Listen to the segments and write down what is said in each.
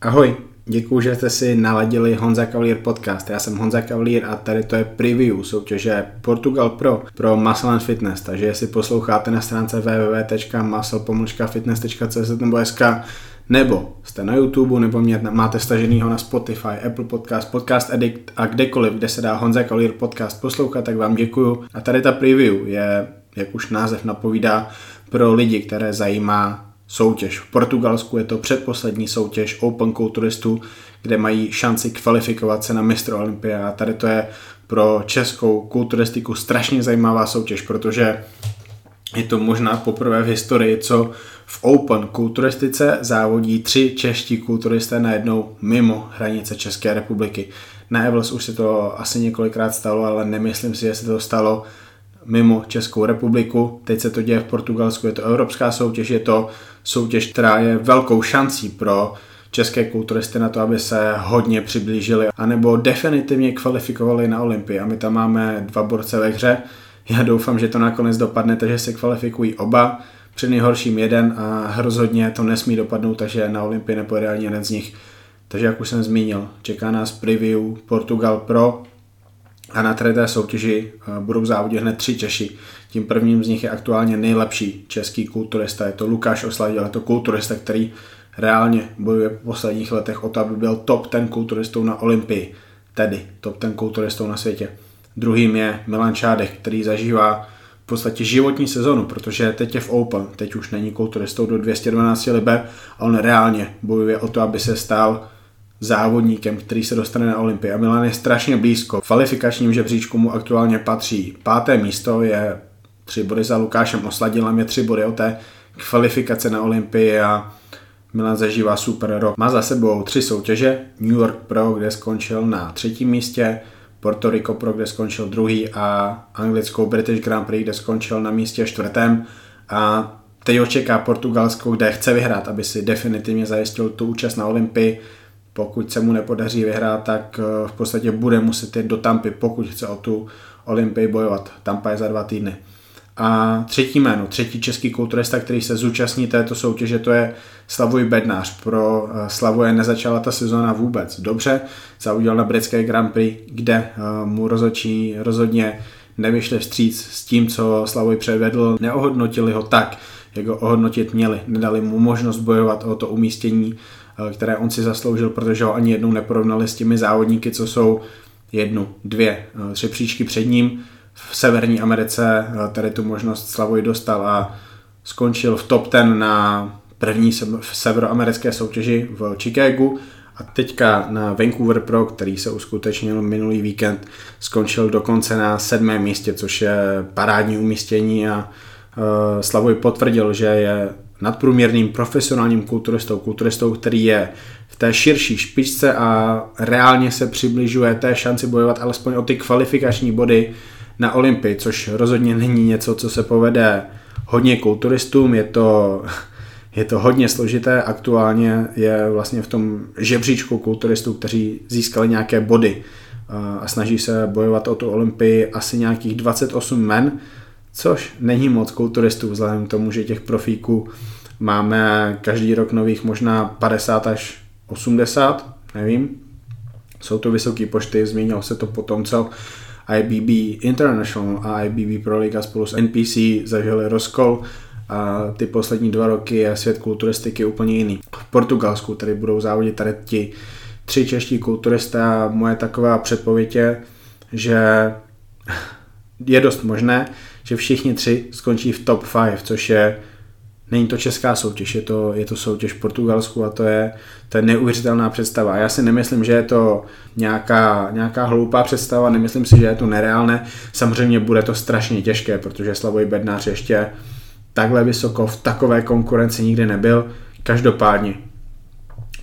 Ahoj, děkuji, že jste si naladili Honza Cavalier podcast. Já jsem Honza Cavalier a tady to je preview soutěže Portugal Pro pro Muscle and Fitness. Takže jestli posloucháte na stránce www.muscle-fitness.cz nebo SK, nebo jste na YouTube, nebo mě máte staženýho na Spotify, Apple Podcast, Podcast Addict a kdekoliv, kde se dá Honza Cavalier podcast poslouchat, tak vám děkuju. A tady ta preview je, jak už název napovídá, pro lidi, které zajímá soutěž. V Portugalsku je to předposlední soutěž Open kulturistů, kde mají šanci kvalifikovat se na mistr Olympia a tady to je pro českou kulturistiku strašně zajímavá soutěž, protože je to možná poprvé v historii, co v Open kulturistice závodí tři čeští kulturisté najednou mimo hranice České republiky. Na Evels už se to asi několikrát stalo, ale nemyslím si, že se to stalo mimo Českou republiku. Teď se to děje v Portugalsku, je to evropská soutěž, je to soutěž, která je velkou šancí pro české kulturisty na to, aby se hodně přiblížili, anebo definitivně kvalifikovali na Olympii. A my tam máme dva borce ve hře. Já doufám, že to nakonec dopadne, takže se kvalifikují oba, při nejhorším jeden a rozhodně to nesmí dopadnout, takže na Olympii nepojede ani jeden z nich. Takže jak už jsem zmínil, čeká nás preview Portugal Pro, a na té soutěži eh, budou závodit hned tři Češi. Tím prvním z nich je aktuálně nejlepší český kulturista, je to Lukáš Osladil, je to kulturista, který reálně bojuje v posledních letech o to, aby byl top ten kulturistou na Olympii, tedy top ten kulturistou na světě. Druhým je Milan Čádek, který zažívá v podstatě životní sezonu, protože teď je v Open, teď už není kulturistou do 212 liber, a on reálně bojuje o to, aby se stal závodníkem, který se dostane na Olympii. A Milan je strašně blízko. Kvalifikačním žebříčku mu aktuálně patří. Páté místo je tři body za Lukášem Osladilem, je tři body o té kvalifikace na Olympii a Milan zažívá super rok. Má za sebou tři soutěže, New York Pro, kde skončil na třetím místě, Puerto Rico Pro, kde skončil druhý a anglickou British Grand Prix, kde skončil na místě čtvrtém a teď očeká Portugalsko, kde chce vyhrát, aby si definitivně zajistil tu účast na Olympii pokud se mu nepodaří vyhrát, tak eh, v podstatě bude muset jít do Tampy, pokud chce o tu Olympii bojovat. Tampa je za dva týdny. A třetí jméno, třetí český kulturista, který se zúčastní této soutěže, to je Slavuj Bednář. Pro eh, Slavuje nezačala ta sezóna vůbec dobře, zaudělal na britské Grand Prix, kde eh, mu rozhodčí rozhodně nevyšli vstříc s tím, co Slavoj předvedl, neohodnotili ho tak, jak ho ohodnotit měli, nedali mu možnost bojovat o to umístění které on si zasloužil, protože ho ani jednou neporovnali s těmi závodníky, co jsou jednu, dvě, eh, tři příčky před ním. V Severní Americe eh, tady tu možnost Slavoj dostal a skončil v top ten na první severoamerické soutěži v Chicagu a teďka na Vancouver Pro, který se uskutečnil minulý víkend, skončil dokonce na sedmém místě, což je parádní umístění a Slavoj potvrdil, že je nadprůměrným profesionálním kulturistou, kulturistou, který je v té širší špičce a reálně se přibližuje té šanci bojovat alespoň o ty kvalifikační body na Olympii, což rozhodně není něco, co se povede hodně kulturistům, je to, je to hodně složité, aktuálně je vlastně v tom žebříčku kulturistů, kteří získali nějaké body a snaží se bojovat o tu Olympii asi nějakých 28 men, což není moc kulturistů, vzhledem k tomu, že těch profíků máme každý rok nových možná 50 až 80, nevím. Jsou to vysoké pošty, změnilo se to potom, co IBB International a IBB Pro Liga spolu s NPC zažili rozkol a ty poslední dva roky je svět kulturistiky úplně jiný. V Portugalsku tady budou závodit tady ti tři čeští kulturisté a moje taková předpověď je, že je dost možné, že všichni tři skončí v top 5, což je Není to česká soutěž, je to, je to soutěž v Portugalsku a to je, to je neuvěřitelná představa. Já si nemyslím, že je to nějaká, nějaká hloupá představa, nemyslím si, že je to nereálné. Samozřejmě bude to strašně těžké, protože Slavoj Bednář ještě takhle vysoko v takové konkurenci nikdy nebyl. Každopádně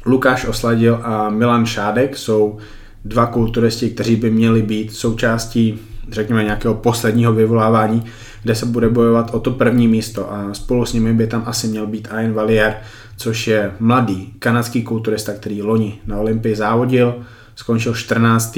Lukáš Osladil a Milan Šádek jsou dva kulturisti, kteří by měli být součástí řekněme, nějakého posledního vyvolávání, kde se bude bojovat o to první místo a spolu s nimi by tam asi měl být Ian Valier, což je mladý kanadský kulturista, který loni na Olympii závodil, skončil 14.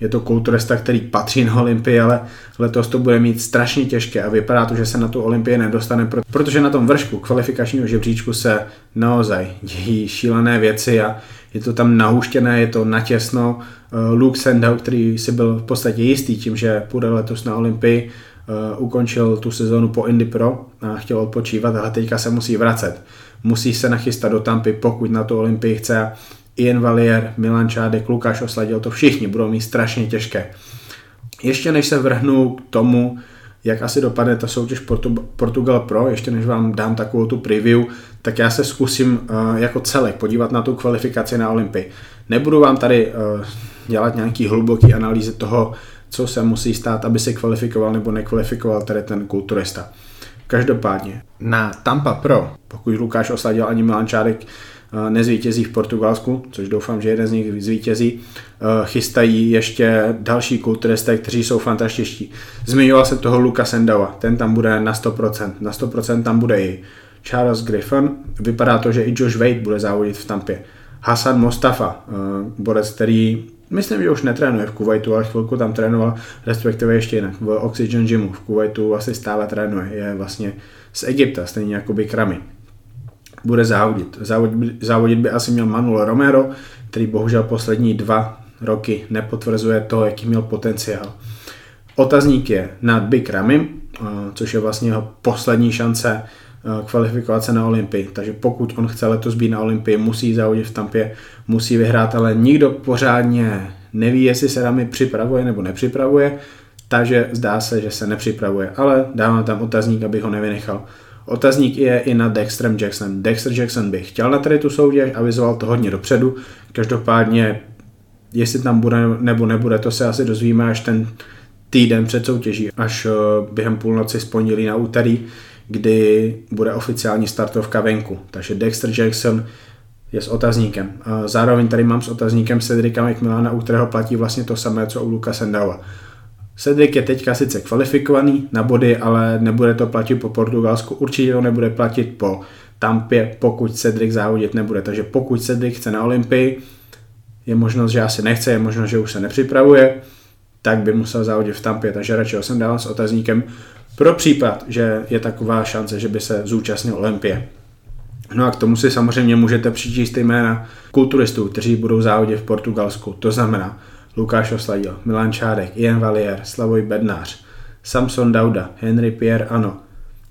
Je to kulturista, který patří na Olympii, ale letos to bude mít strašně těžké a vypadá to, že se na tu Olympii nedostane, protože na tom vršku kvalifikačního žebříčku se naozaj dějí šílené věci a je to tam nahuštěné, je to natěsno. Eh, Luke Sandau, který si byl v podstatě jistý tím, že půjde letos na Olympii, eh, ukončil tu sezónu po Indy Pro a chtěl odpočívat, ale teďka se musí vracet. Musí se nachystat do Tampy, pokud na tu Olympii chce. Ian Valier, Milan Čádek, Lukáš Osladil, to všichni budou mít strašně těžké. Ještě než se vrhnu k tomu, jak asi dopadne ta soutěž Portu- Portugal Pro, ještě než vám dám takovou tu preview, tak já se zkusím uh, jako celek podívat na tu kvalifikaci na Olympii. Nebudu vám tady uh, dělat nějaký hluboký analýzy toho, co se musí stát, aby se kvalifikoval nebo nekvalifikoval tady ten kulturista. Každopádně na Tampa Pro, pokud Lukáš Osladil ani Milan Čárek Eh, nezvítězí v Portugalsku, což doufám, že jeden z nich zvítězí. Eh, chystají ještě další kulturisté, kteří jsou fantastičtí. Zmiňoval se toho Luka Sendava, ten tam bude na 100%, na 100% tam bude i Charles Griffin, vypadá to, že i Josh Wade bude závodit v Tampě. Hassan Mostafa, eh, borec, který myslím, že už netrénuje v Kuwaitu, ale chvilku tam trénoval, respektive ještě jinak, v Oxygen Gymu v Kuwaitu asi stále trénuje, je vlastně z Egypta, stejně jako Bikrami bude závodit. závodit. Závodit by asi měl Manuel Romero, který bohužel poslední dva roky nepotvrzuje to, jaký měl potenciál. Otazník je nad Big Ramy, eh, což je vlastně jeho poslední šance eh, kvalifikovat se na Olympii. Takže pokud on chce letos být na Olympii, musí závodit v Tampě, musí vyhrát, ale nikdo pořádně neví, jestli se Ramy připravuje nebo nepřipravuje, takže zdá se, že se nepřipravuje, ale dávám tam otazník, abych ho nevynechal. Otazník je i na Dexterem Jackson. Dexter Jackson by chtěl na tady tu soutěž, avizoval to hodně dopředu. Každopádně, jestli tam bude nebo nebude, to se asi dozvíme až ten týden před soutěží, až eh, během půlnoci z pondělí na úterý, kdy bude oficiální startovka venku. Takže Dexter Jackson je s otazníkem. Zároveň tady mám s otazníkem Cedrika McMillana, u kterého platí vlastně to samé, co u Luka Sendava. Cedric je teďka sice kvalifikovaný na body, ale nebude to platit po Portugalsku, určitě to nebude platit po Tampě, pokud Cedric závodit nebude. Takže pokud Cedric chce na Olympii, je možnost, že asi nechce, je možnost, že už se nepřipravuje, tak by musel závodit v Tampě, takže radši ho jsem dával s otazníkem pro případ, že je taková šance, že by se zúčastnil Olympie. No a k tomu si samozřejmě můžete přičíst jména kulturistů, kteří budou závodit v Portugalsku. To znamená Lukáš Osladil, Milan Čádek, Ian Valier, Slavoj Bednář, Samson Dauda, Henry Pierre Ano,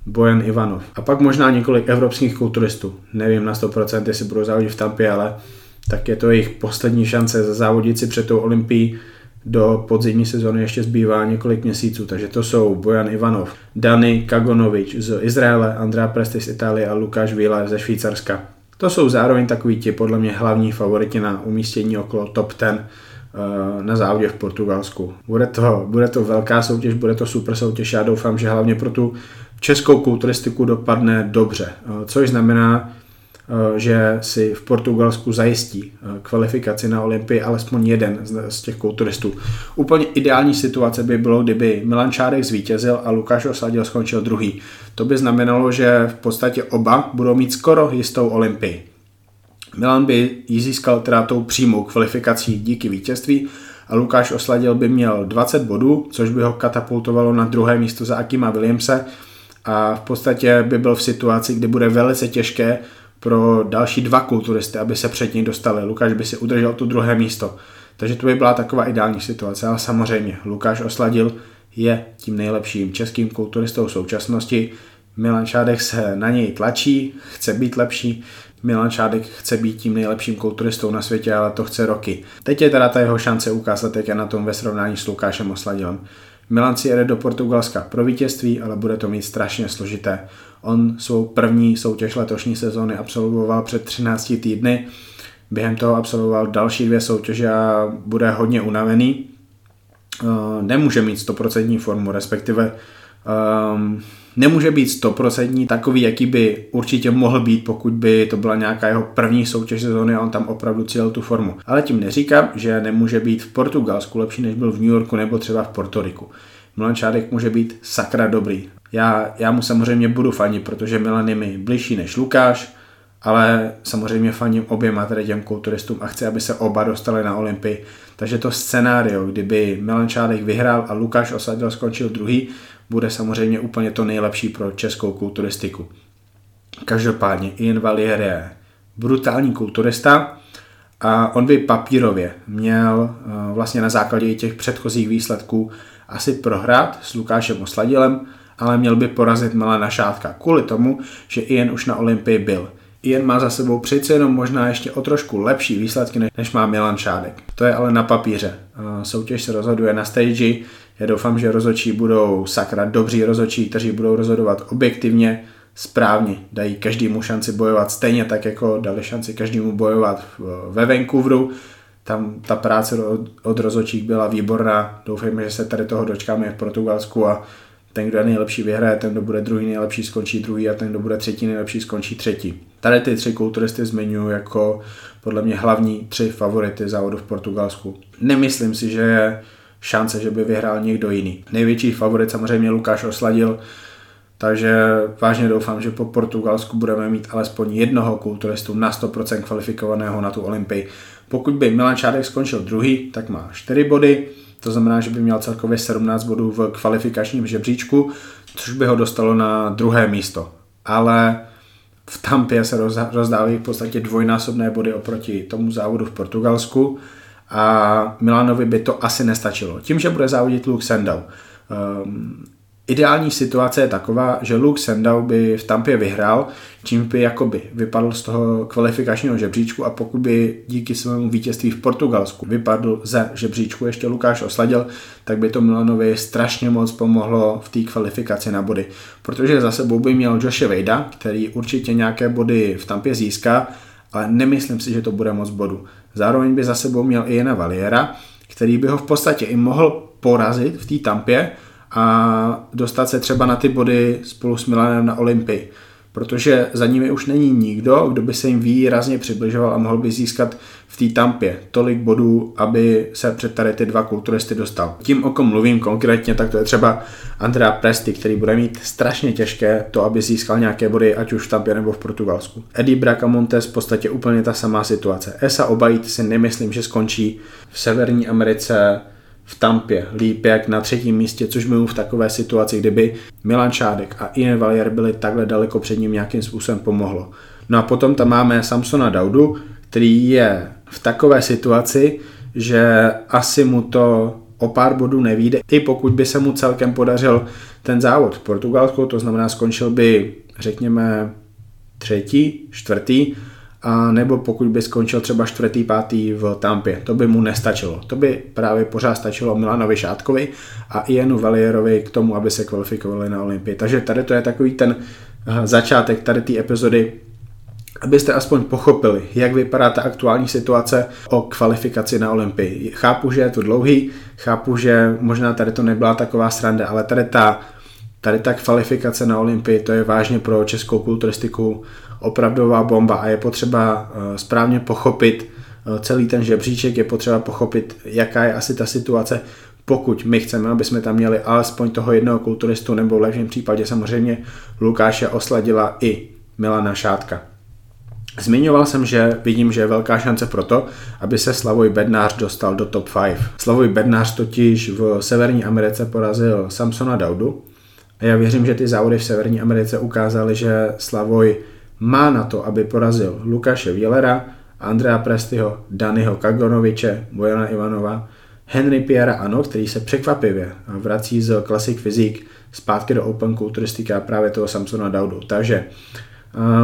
Bojan Ivanov a pak možná několik evropských kulturistů. Nevím na 100% jestli budou závodit v Tampě, ale tak je to jejich poslední šance závodit si před tou olympií do podzimní sezóny ještě zbývá několik měsíců, takže to jsou Bojan Ivanov, Dani Kagonovič z Izraele, Andrea Presti z Itálie a Lukáš Víla ze Švýcarska. To jsou zároveň takový ti podle mě hlavní favoriti na umístění okolo top 10 Eh, na závodě v Portugalsku. Bude to, bude to velká soutěž, bude to super soutěž. Já doufám, že hlavně pro tu českou kulturistiku dopadne dobře. Eh, což znamená, že si v Portugalsku zajistí kvalifikaci na Olympii alespoň jeden z těch kulturistů. Úplně ideální situace by bylo, kdyby Milan Čárek zvítězil a Lukáš Osadil skončil druhý. To by znamenalo, že v podstatě oba budou mít skoro jistou Olympii. Milan by ji získal teda tou přímou kvalifikací díky vítězství a Lukáš Osladil by měl 20 bodů, což by ho katapultovalo na druhé místo za Akima Williamse a v podstatě by byl v situaci, kdy bude velice těžké pro další dva kulturisty, aby se před ní dostali. Lukáš by si udržel to druhé místo. Takže to by byla taková ideální situace, ale samozřejmě Lukáš Osladil je tím nejlepším českým kulturistou současnosti. Milan Šádek se na něj tlačí, chce být lepší, Milan Šádek chce být tím nejlepším kulturistou na světě, ale to chce roky. Teď je teda ta jeho šance ukázat, jak je na tom ve srovnání s Lukášem Osladilem. Milan si jede do Portugalska pro vítězství, ale bude to mít strašně složité. On svou první soutěž letošní sezóny absolvoval před 13 týdny, během toho absolvoval další dvě soutěže a bude hodně unavený. Eh, nemůže mít 100% formu, respektive um, nemůže být stoprocentní takový, jaký by určitě mohl být, pokud by to byla nějaká jeho první soutěž sezóny a on tam opravdu cílil tu formu. Ale tím neříkám, že nemůže být v Portugalsku lepší, než byl v New Yorku nebo třeba v Portoriku. Milan Čádek může být sakra dobrý. Já, já mu samozřejmě budu fanit, protože Milan je mi bližší než Lukáš, ale samozřejmě faním oběma tady těm kulturistům a chci, aby se oba dostali na Olympii. Takže to scénário, kdyby Milan Čádek vyhrál a Lukáš Osadil skončil druhý, bude samozřejmě úplně to nejlepší pro českou kulturistiku. Každopádně Ian Valier je brutální kulturista A on by papírově měl vlastně na základě těch předchozích výsledků asi prohrát s Lukášem Osladilem, ale měl by porazit Milana Šátka kvůli tomu, že Ian už na Olympii byl. Ian má za sebou přeci jenom možná ještě o trošku lepší výsledky, než má Milan Šádek. To je ale na papíře. Soutěž se rozhoduje na stage. Já doufám, že rozočí budou sakra dobří rozočí, kteří budou rozhodovat objektivně, správně. Dají každému šanci bojovat stejně tak, jako dali šanci každému bojovat ve Vancouveru. Tam ta práce od rozočích byla výborná. Doufejme, že se tady toho dočkáme v Portugalsku a ten, kdo je nejlepší, vyhraje, ten, kdo bude druhý nejlepší, skončí druhý a ten, kdo bude třetí nejlepší, skončí třetí. Tady ty tři kulturisty zmiňuji jako podle mě hlavní tři favority závodu v Portugalsku. Nemyslím si, že je šance, že by vyhrál někdo jiný. Největší favorit samozřejmě Lukáš Osladil, takže vážně doufám, že po Portugalsku budeme mít alespoň jednoho kulturistu na 100% kvalifikovaného na tu Olympii. Pokud by Milan Šádek skončil druhý, tak má 4 body, to znamená, že by měl celkově 17 bodů v kvalifikačním žebříčku, což by ho dostalo na druhé místo. Ale v Tampě se rozdávají v podstatě dvojnásobné body oproti tomu závodu v Portugalsku a Milanovi by to asi nestačilo. Tím, že bude závodit Luke Sendau. Um, Ideální situace je taková, že Luke Sendau by v Tampě vyhrál, čím by jakoby vypadl z toho kvalifikačního žebříčku a pokud by díky svému vítězství v Portugalsku vypadl ze žebříčku ještě Lukáš Osladil, tak by to Milanovi strašně moc pomohlo v té kvalifikaci na body. Protože za sebou by měl Joshe Vejda, který určitě nějaké body v Tampě získá, ale nemyslím si, že to bude moc bodu. Zároveň by za sebou měl i Jena Valiera, který by ho v podstatě i mohl porazit v té Tampě, a dostat se třeba na ty body spolu s Milanem na Olympii. Protože za nimi už není nikdo, kdo by se jim výrazně přibližoval a mohl by získat v té tampě tolik bodů, aby se před tady ty dva kulturisty dostal. Tím, o kom mluvím konkrétně, tak to je třeba Andrea Presti, který bude mít strašně těžké to, aby získal nějaké body, ať už v tampě nebo v Portugalsku. Eddie Bracamontes v podstatě úplně ta samá situace. Esa Obajit si nemyslím, že skončí v Severní Americe v Tampě líp jak na třetím místě, což by mu v takové situaci, kdyby Milan Šádek a Ian Valier byli takhle daleko před ním nějakým způsobem pomohlo. No a potom tam máme Samsona Daudu, který je v takové situaci, že asi mu to o pár bodů nevíde, i pokud by se mu celkem podařil ten závod v Portugalsku, to znamená skončil by, řekněme, třetí, čtvrtý, a nebo pokud by skončil třeba čtvrtý, pátý v Tampě. To by mu nestačilo. To by právě pořád stačilo Milanovi Šátkovi a Ianu Valierovi k tomu, aby se kvalifikovali na Olympii. Takže tady to je takový ten eh, začátek tady té epizody, abyste aspoň pochopili, jak vypadá ta aktuální situace o kvalifikaci na Olympii. Chápu, že je to dlouhý, chápu, že možná tady to nebyla taková sranda, ale tady ta, tady ta kvalifikace na Olympii, to je vážně pro českou kulturistiku opravdová bomba a je potřeba eh, správně pochopit eh, celý ten žebříček, je potřeba pochopit, jaká je asi ta situace, pokud my chceme, aby jsme tam měli alespoň toho jednoho kulturistu, nebo v lepším případě samozřejmě Lukáše Osladila i Milana Šátka. Zmiňoval jsem, že vidím, že je velká šance pro to, aby se Slavoj Bednář dostal do top 5. Slavoj Bednář totiž v Severní Americe porazil Samsona Daudu já věřím, že ty závody v Severní Americe ukázaly, že Slavoj má na to, aby porazil Lukáše Wielera, Andrea Prestiho, Danyho Kagonoviče, Bojana Ivanova, Henry Pierre Ano, který se překvapivě vrací z Classic Physique zpátky do Open Kulturistika právě toho Samsona Daudu. Takže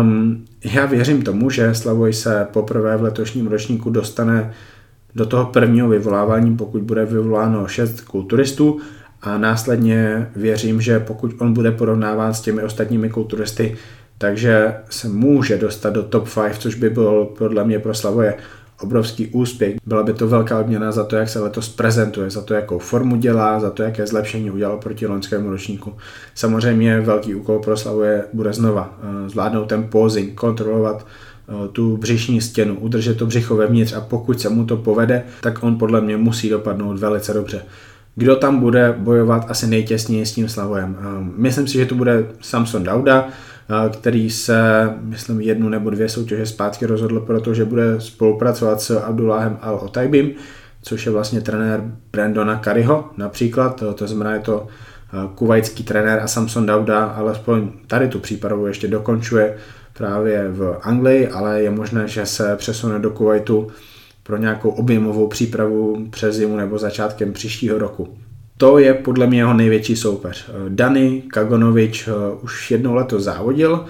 um, já věřím tomu, že Slavoj se poprvé v letošním ročníku dostane do toho prvního vyvolávání, pokud bude vyvoláno 6 kulturistů a následně věřím, že pokud on bude porovnáván s těmi ostatními kulturisty, takže se může dostat do top 5, což by byl podle mě pro Slavoje obrovský úspěch. Byla by to velká odměna za to, jak se letos prezentuje, za to, jakou formu dělá, za to, jaké zlepšení udělal proti loňskému ročníku. Samozřejmě velký úkol pro Slavoje bude znova eh, zvládnout ten posing, kontrolovat eh, tu břišní stěnu, udržet to břicho vevnitř a pokud se mu to povede, tak on podle mě musí dopadnout velice dobře. Kdo tam bude bojovat asi nejtěsněji s tím Slavojem? Eh, myslím si, že to bude Samson Dauda, který se, myslím, jednu nebo dvě soutěže zpátky rozhodl, protože bude spolupracovat s Abdullahem al otaibim což je vlastně trenér Brandona Kariho například, to, to znamená, je to kuvajský trenér a Samson Dauda alespoň tady tu přípravu ještě dokončuje právě v Anglii, ale je možné, že se přesune do Kuwaitu pro nějakou objemovou přípravu přes zimu nebo začátkem příštího roku. To je podle mě jeho největší soupeř. Dani Kagonovič eh, už jednou leto závodil.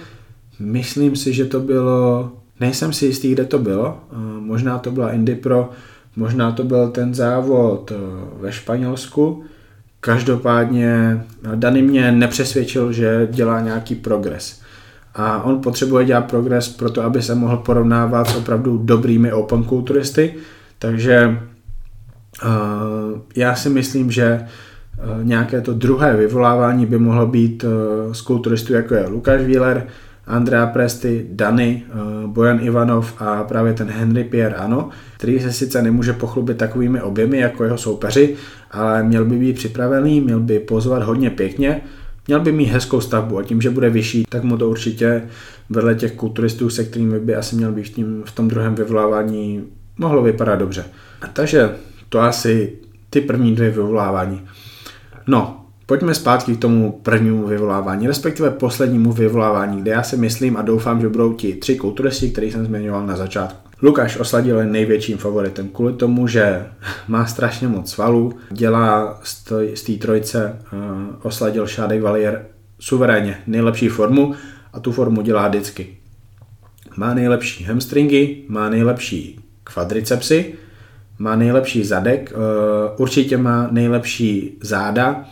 Myslím si, že to bylo... Nejsem si jistý, kde to bylo. Eh, možná to byla Indy Pro, možná to byl ten závod eh, ve Španělsku. Každopádně Dani mě nepřesvědčil, že dělá nějaký progres. A on potřebuje dělat progres proto, aby se mohl porovnávat s opravdu dobrými open kulturisty. Takže uh, já si myslím, že uh, nějaké to druhé vyvolávání by mohlo být uh, z kulturistů jako je Lukáš Wheeler, Andrea Presty, Dany, Bojan Ivanov a právě ten Henry Pierre Ano, který se sice nemůže pochlubit takovými objemy jako jeho soupeři, ale měl by být připravený, měl by pozvat hodně pěkně, Měl by mít hezkou stavbu a tím, že bude vyšší, tak mu to určitě vedle těch kulturistů, se kterými by asi měl být v, tím, v tom druhém vyvolávání, mohlo vypadat dobře. Takže to asi ty první dvě vyvolávání. No, pojďme zpátky k tomu prvnímu vyvolávání, respektive poslednímu vyvolávání, kde já si myslím a doufám, že budou ti tři kulturisti, který jsem zmiňoval na začátku. Lukáš Osladil je největším favoritem kvůli tomu, že má strašně moc svalů, dělá z té trojce uh, Osladil Šádek Valier suverénně nejlepší formu a tu formu dělá vždycky. Má nejlepší hamstringy, má nejlepší kvadricepsy, má nejlepší zadek, uh, určitě má nejlepší záda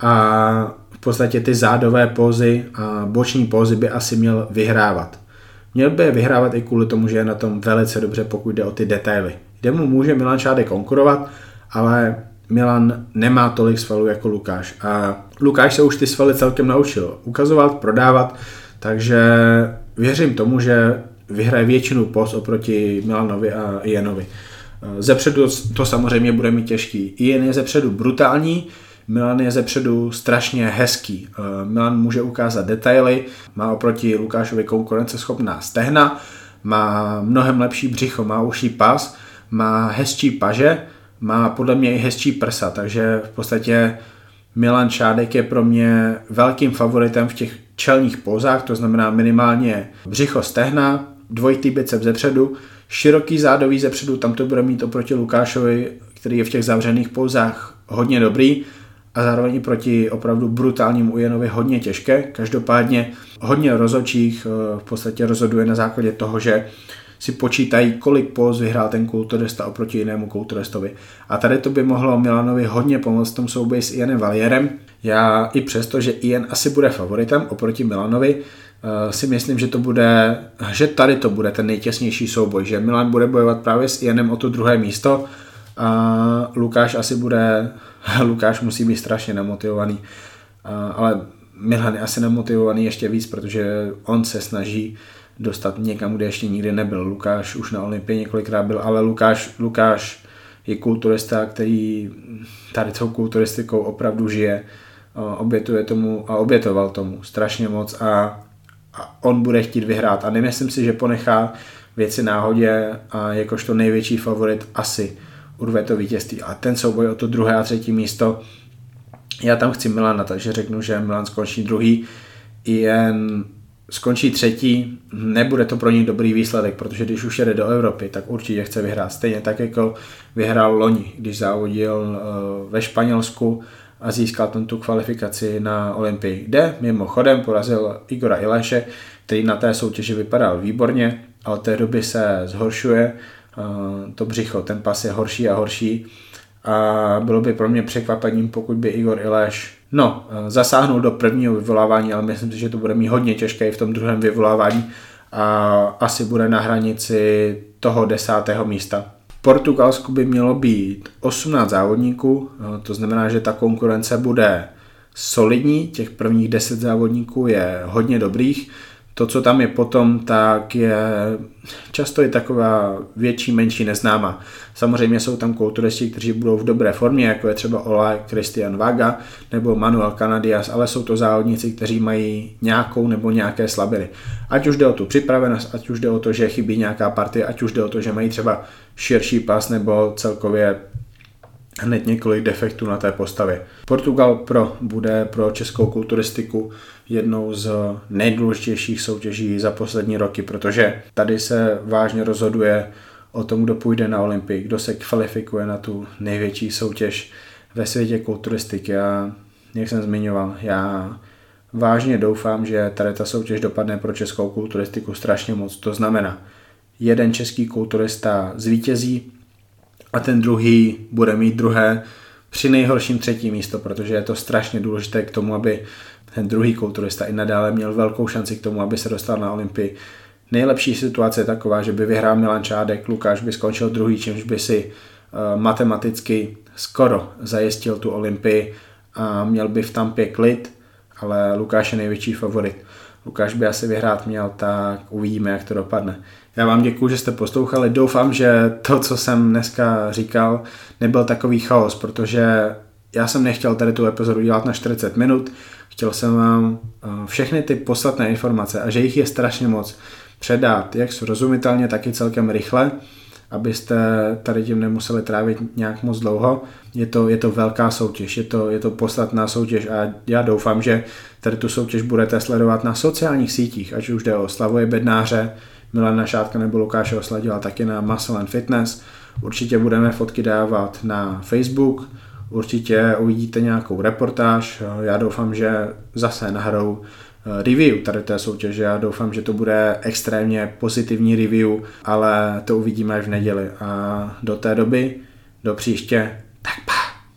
a v podstatě ty zádové pózy a boční pózy by asi měl vyhrávat. Měl by je vyhrávat i kvůli tomu, že je na tom velice dobře, pokud jde o ty detaily. Kde mu může Milan Šádek konkurovat, ale Milan nemá tolik svalů jako Lukáš. A Lukáš se už ty svaly celkem naučil ukazovat, prodávat, takže věřím tomu, že vyhraje většinu pos oproti Milanovi a Ianovi. Zepředu to samozřejmě bude mít těžký. Ian je zepředu brutální, Milan je zepředu strašně hezký. Eh, Milan může ukázat detaily, má oproti Lukášovi konkurenceschopná stehna, má mnohem lepší břicho, má uší pas, má hezčí paže, má podle mě i hezčí prsa, takže v podstatě Milan Šádek je pro mě velkým favoritem v těch čelních pozách, to znamená minimálně břicho stehna, dvojitý bicep zepředu, široký zádový zepředu, tam to bude mít oproti Lukášovi, který je v těch zavřených pouzách hodně dobrý, a zároveň i proti opravdu brutálnímu Ujenovi hodně těžké. Každopádně hodně rozočích eh, v podstatě rozhoduje na základě toho, že si počítají, kolik póz vyhrál ten kulturista oproti jinému kulturistovi. A tady to by mohlo Milanovi hodně pomoct v tom souboji s Ianem Valierem. Já i přesto, že Ian asi bude favoritem oproti Milanovi, eh, si myslím, že to bude, že tady to bude ten nejtěsnější souboj, že Milan bude bojovat právě s Ianem o to druhé místo a Lukáš asi bude Lukáš musí být strašně nemotivovaný, ale Milan je asi nemotivovaný ještě víc, protože on se snaží dostat někam, kde ještě nikdy nebyl. Lukáš už na Olympii několikrát byl, ale Lukáš, Lukáš je kulturista, který tady tou kulturistikou opravdu žije, obětuje tomu a obětoval tomu strašně moc a, a on bude chtít vyhrát. A nemyslím si, že ponechá věci náhodě a jakožto největší favorit asi urve to vítězství. A ten souboj o to druhé a třetí místo, já tam chci Milana, takže řeknu, že Milan skončí druhý, jen skončí třetí, nebude to pro něj dobrý výsledek, protože když už jede do Evropy, tak určitě chce vyhrát. Stejně tak, jako vyhrál loni, když závodil eh, ve Španělsku a získal tam tu kvalifikaci na Olympii, kde mimochodem porazil Igora Ileše, který na té soutěži vypadal výborně, ale od té doby se zhoršuje to břicho. Ten pas je horší a horší a bylo by pro mě překvapením, pokud by Igor Ileš no, zasáhnul do prvního vyvolávání, ale myslím si, že to bude mít hodně těžké v tom druhém vyvolávání a asi bude na hranici toho desátého místa. V Portugalsku by mělo být 18 závodníků, to znamená, že ta konkurence bude solidní, těch prvních 10 závodníků je hodně dobrých, to, co tam je potom, tak je často je taková větší, menší neznáma. Samozřejmě jsou tam kulturisti, kteří budou v dobré formě, jako je třeba Ola Christian Vaga nebo Manuel Canadias, ale jsou to závodníci, kteří mají nějakou nebo nějaké slabiny. Ať už jde o tu připravenost, ať už jde o to, že chybí nějaká partie, ať už jde o to, že mají třeba širší pas nebo celkově hned několik defektů na té postavě. Portugal Pro bude pro českou kulturistiku jednou z nejdůležitějších soutěží za poslední roky, protože tady se vážně rozhoduje o tom, kdo půjde na Olympii, kdo se kvalifikuje na tu největší soutěž ve světě kulturistiky. A jak jsem zmiňoval, já vážně doufám, že tady ta soutěž dopadne pro českou kulturistiku strašně moc. To znamená, jeden český kulturista zvítězí a ten druhý bude mít druhé při nejhorším třetí místo, protože je to strašně důležité k tomu, aby ten druhý kulturista i nadále měl velkou šanci k tomu, aby se dostal na Olympii. Nejlepší situace je taková, že by vyhrál Milan Čádek, Lukáš by skončil druhý, čímž by si uh, matematicky skoro zajistil tu Olympii a měl by v Tampě klid, ale Lukáš je největší favorit. Lukáš by asi vyhrát měl, tak uvidíme, jak to dopadne. Já vám děkuji, že jste poslouchali. Doufám, že to, co jsem dneska říkal, nebyl takový chaos, protože já jsem nechtěl tady tu epizodu dělat na 40 minut. Chtěl jsem vám eh, všechny ty podstatné informace, a že jich je strašně moc, předat jak srozumitelně, tak i celkem rychle, abyste tady tím nemuseli trávit nějak moc dlouho. Je to, je to velká soutěž, je to, je to podstatná soutěž a já doufám, že tady tu soutěž budete sledovat na sociálních sítích, ať už jde o Slavoje Bednáře, Milana Šátka nebo Lukáše Osladila taky na Muscle and Fitness. Určitě budeme fotky dávat na Facebook, určitě uvidíte nějakou reportáž. Já doufám, že zase nahrou eh, review tady té soutěže. Já doufám, že to bude extrémně pozitivní review, ale to uvidíme až v neděli. A do té doby, do příště, tak pa!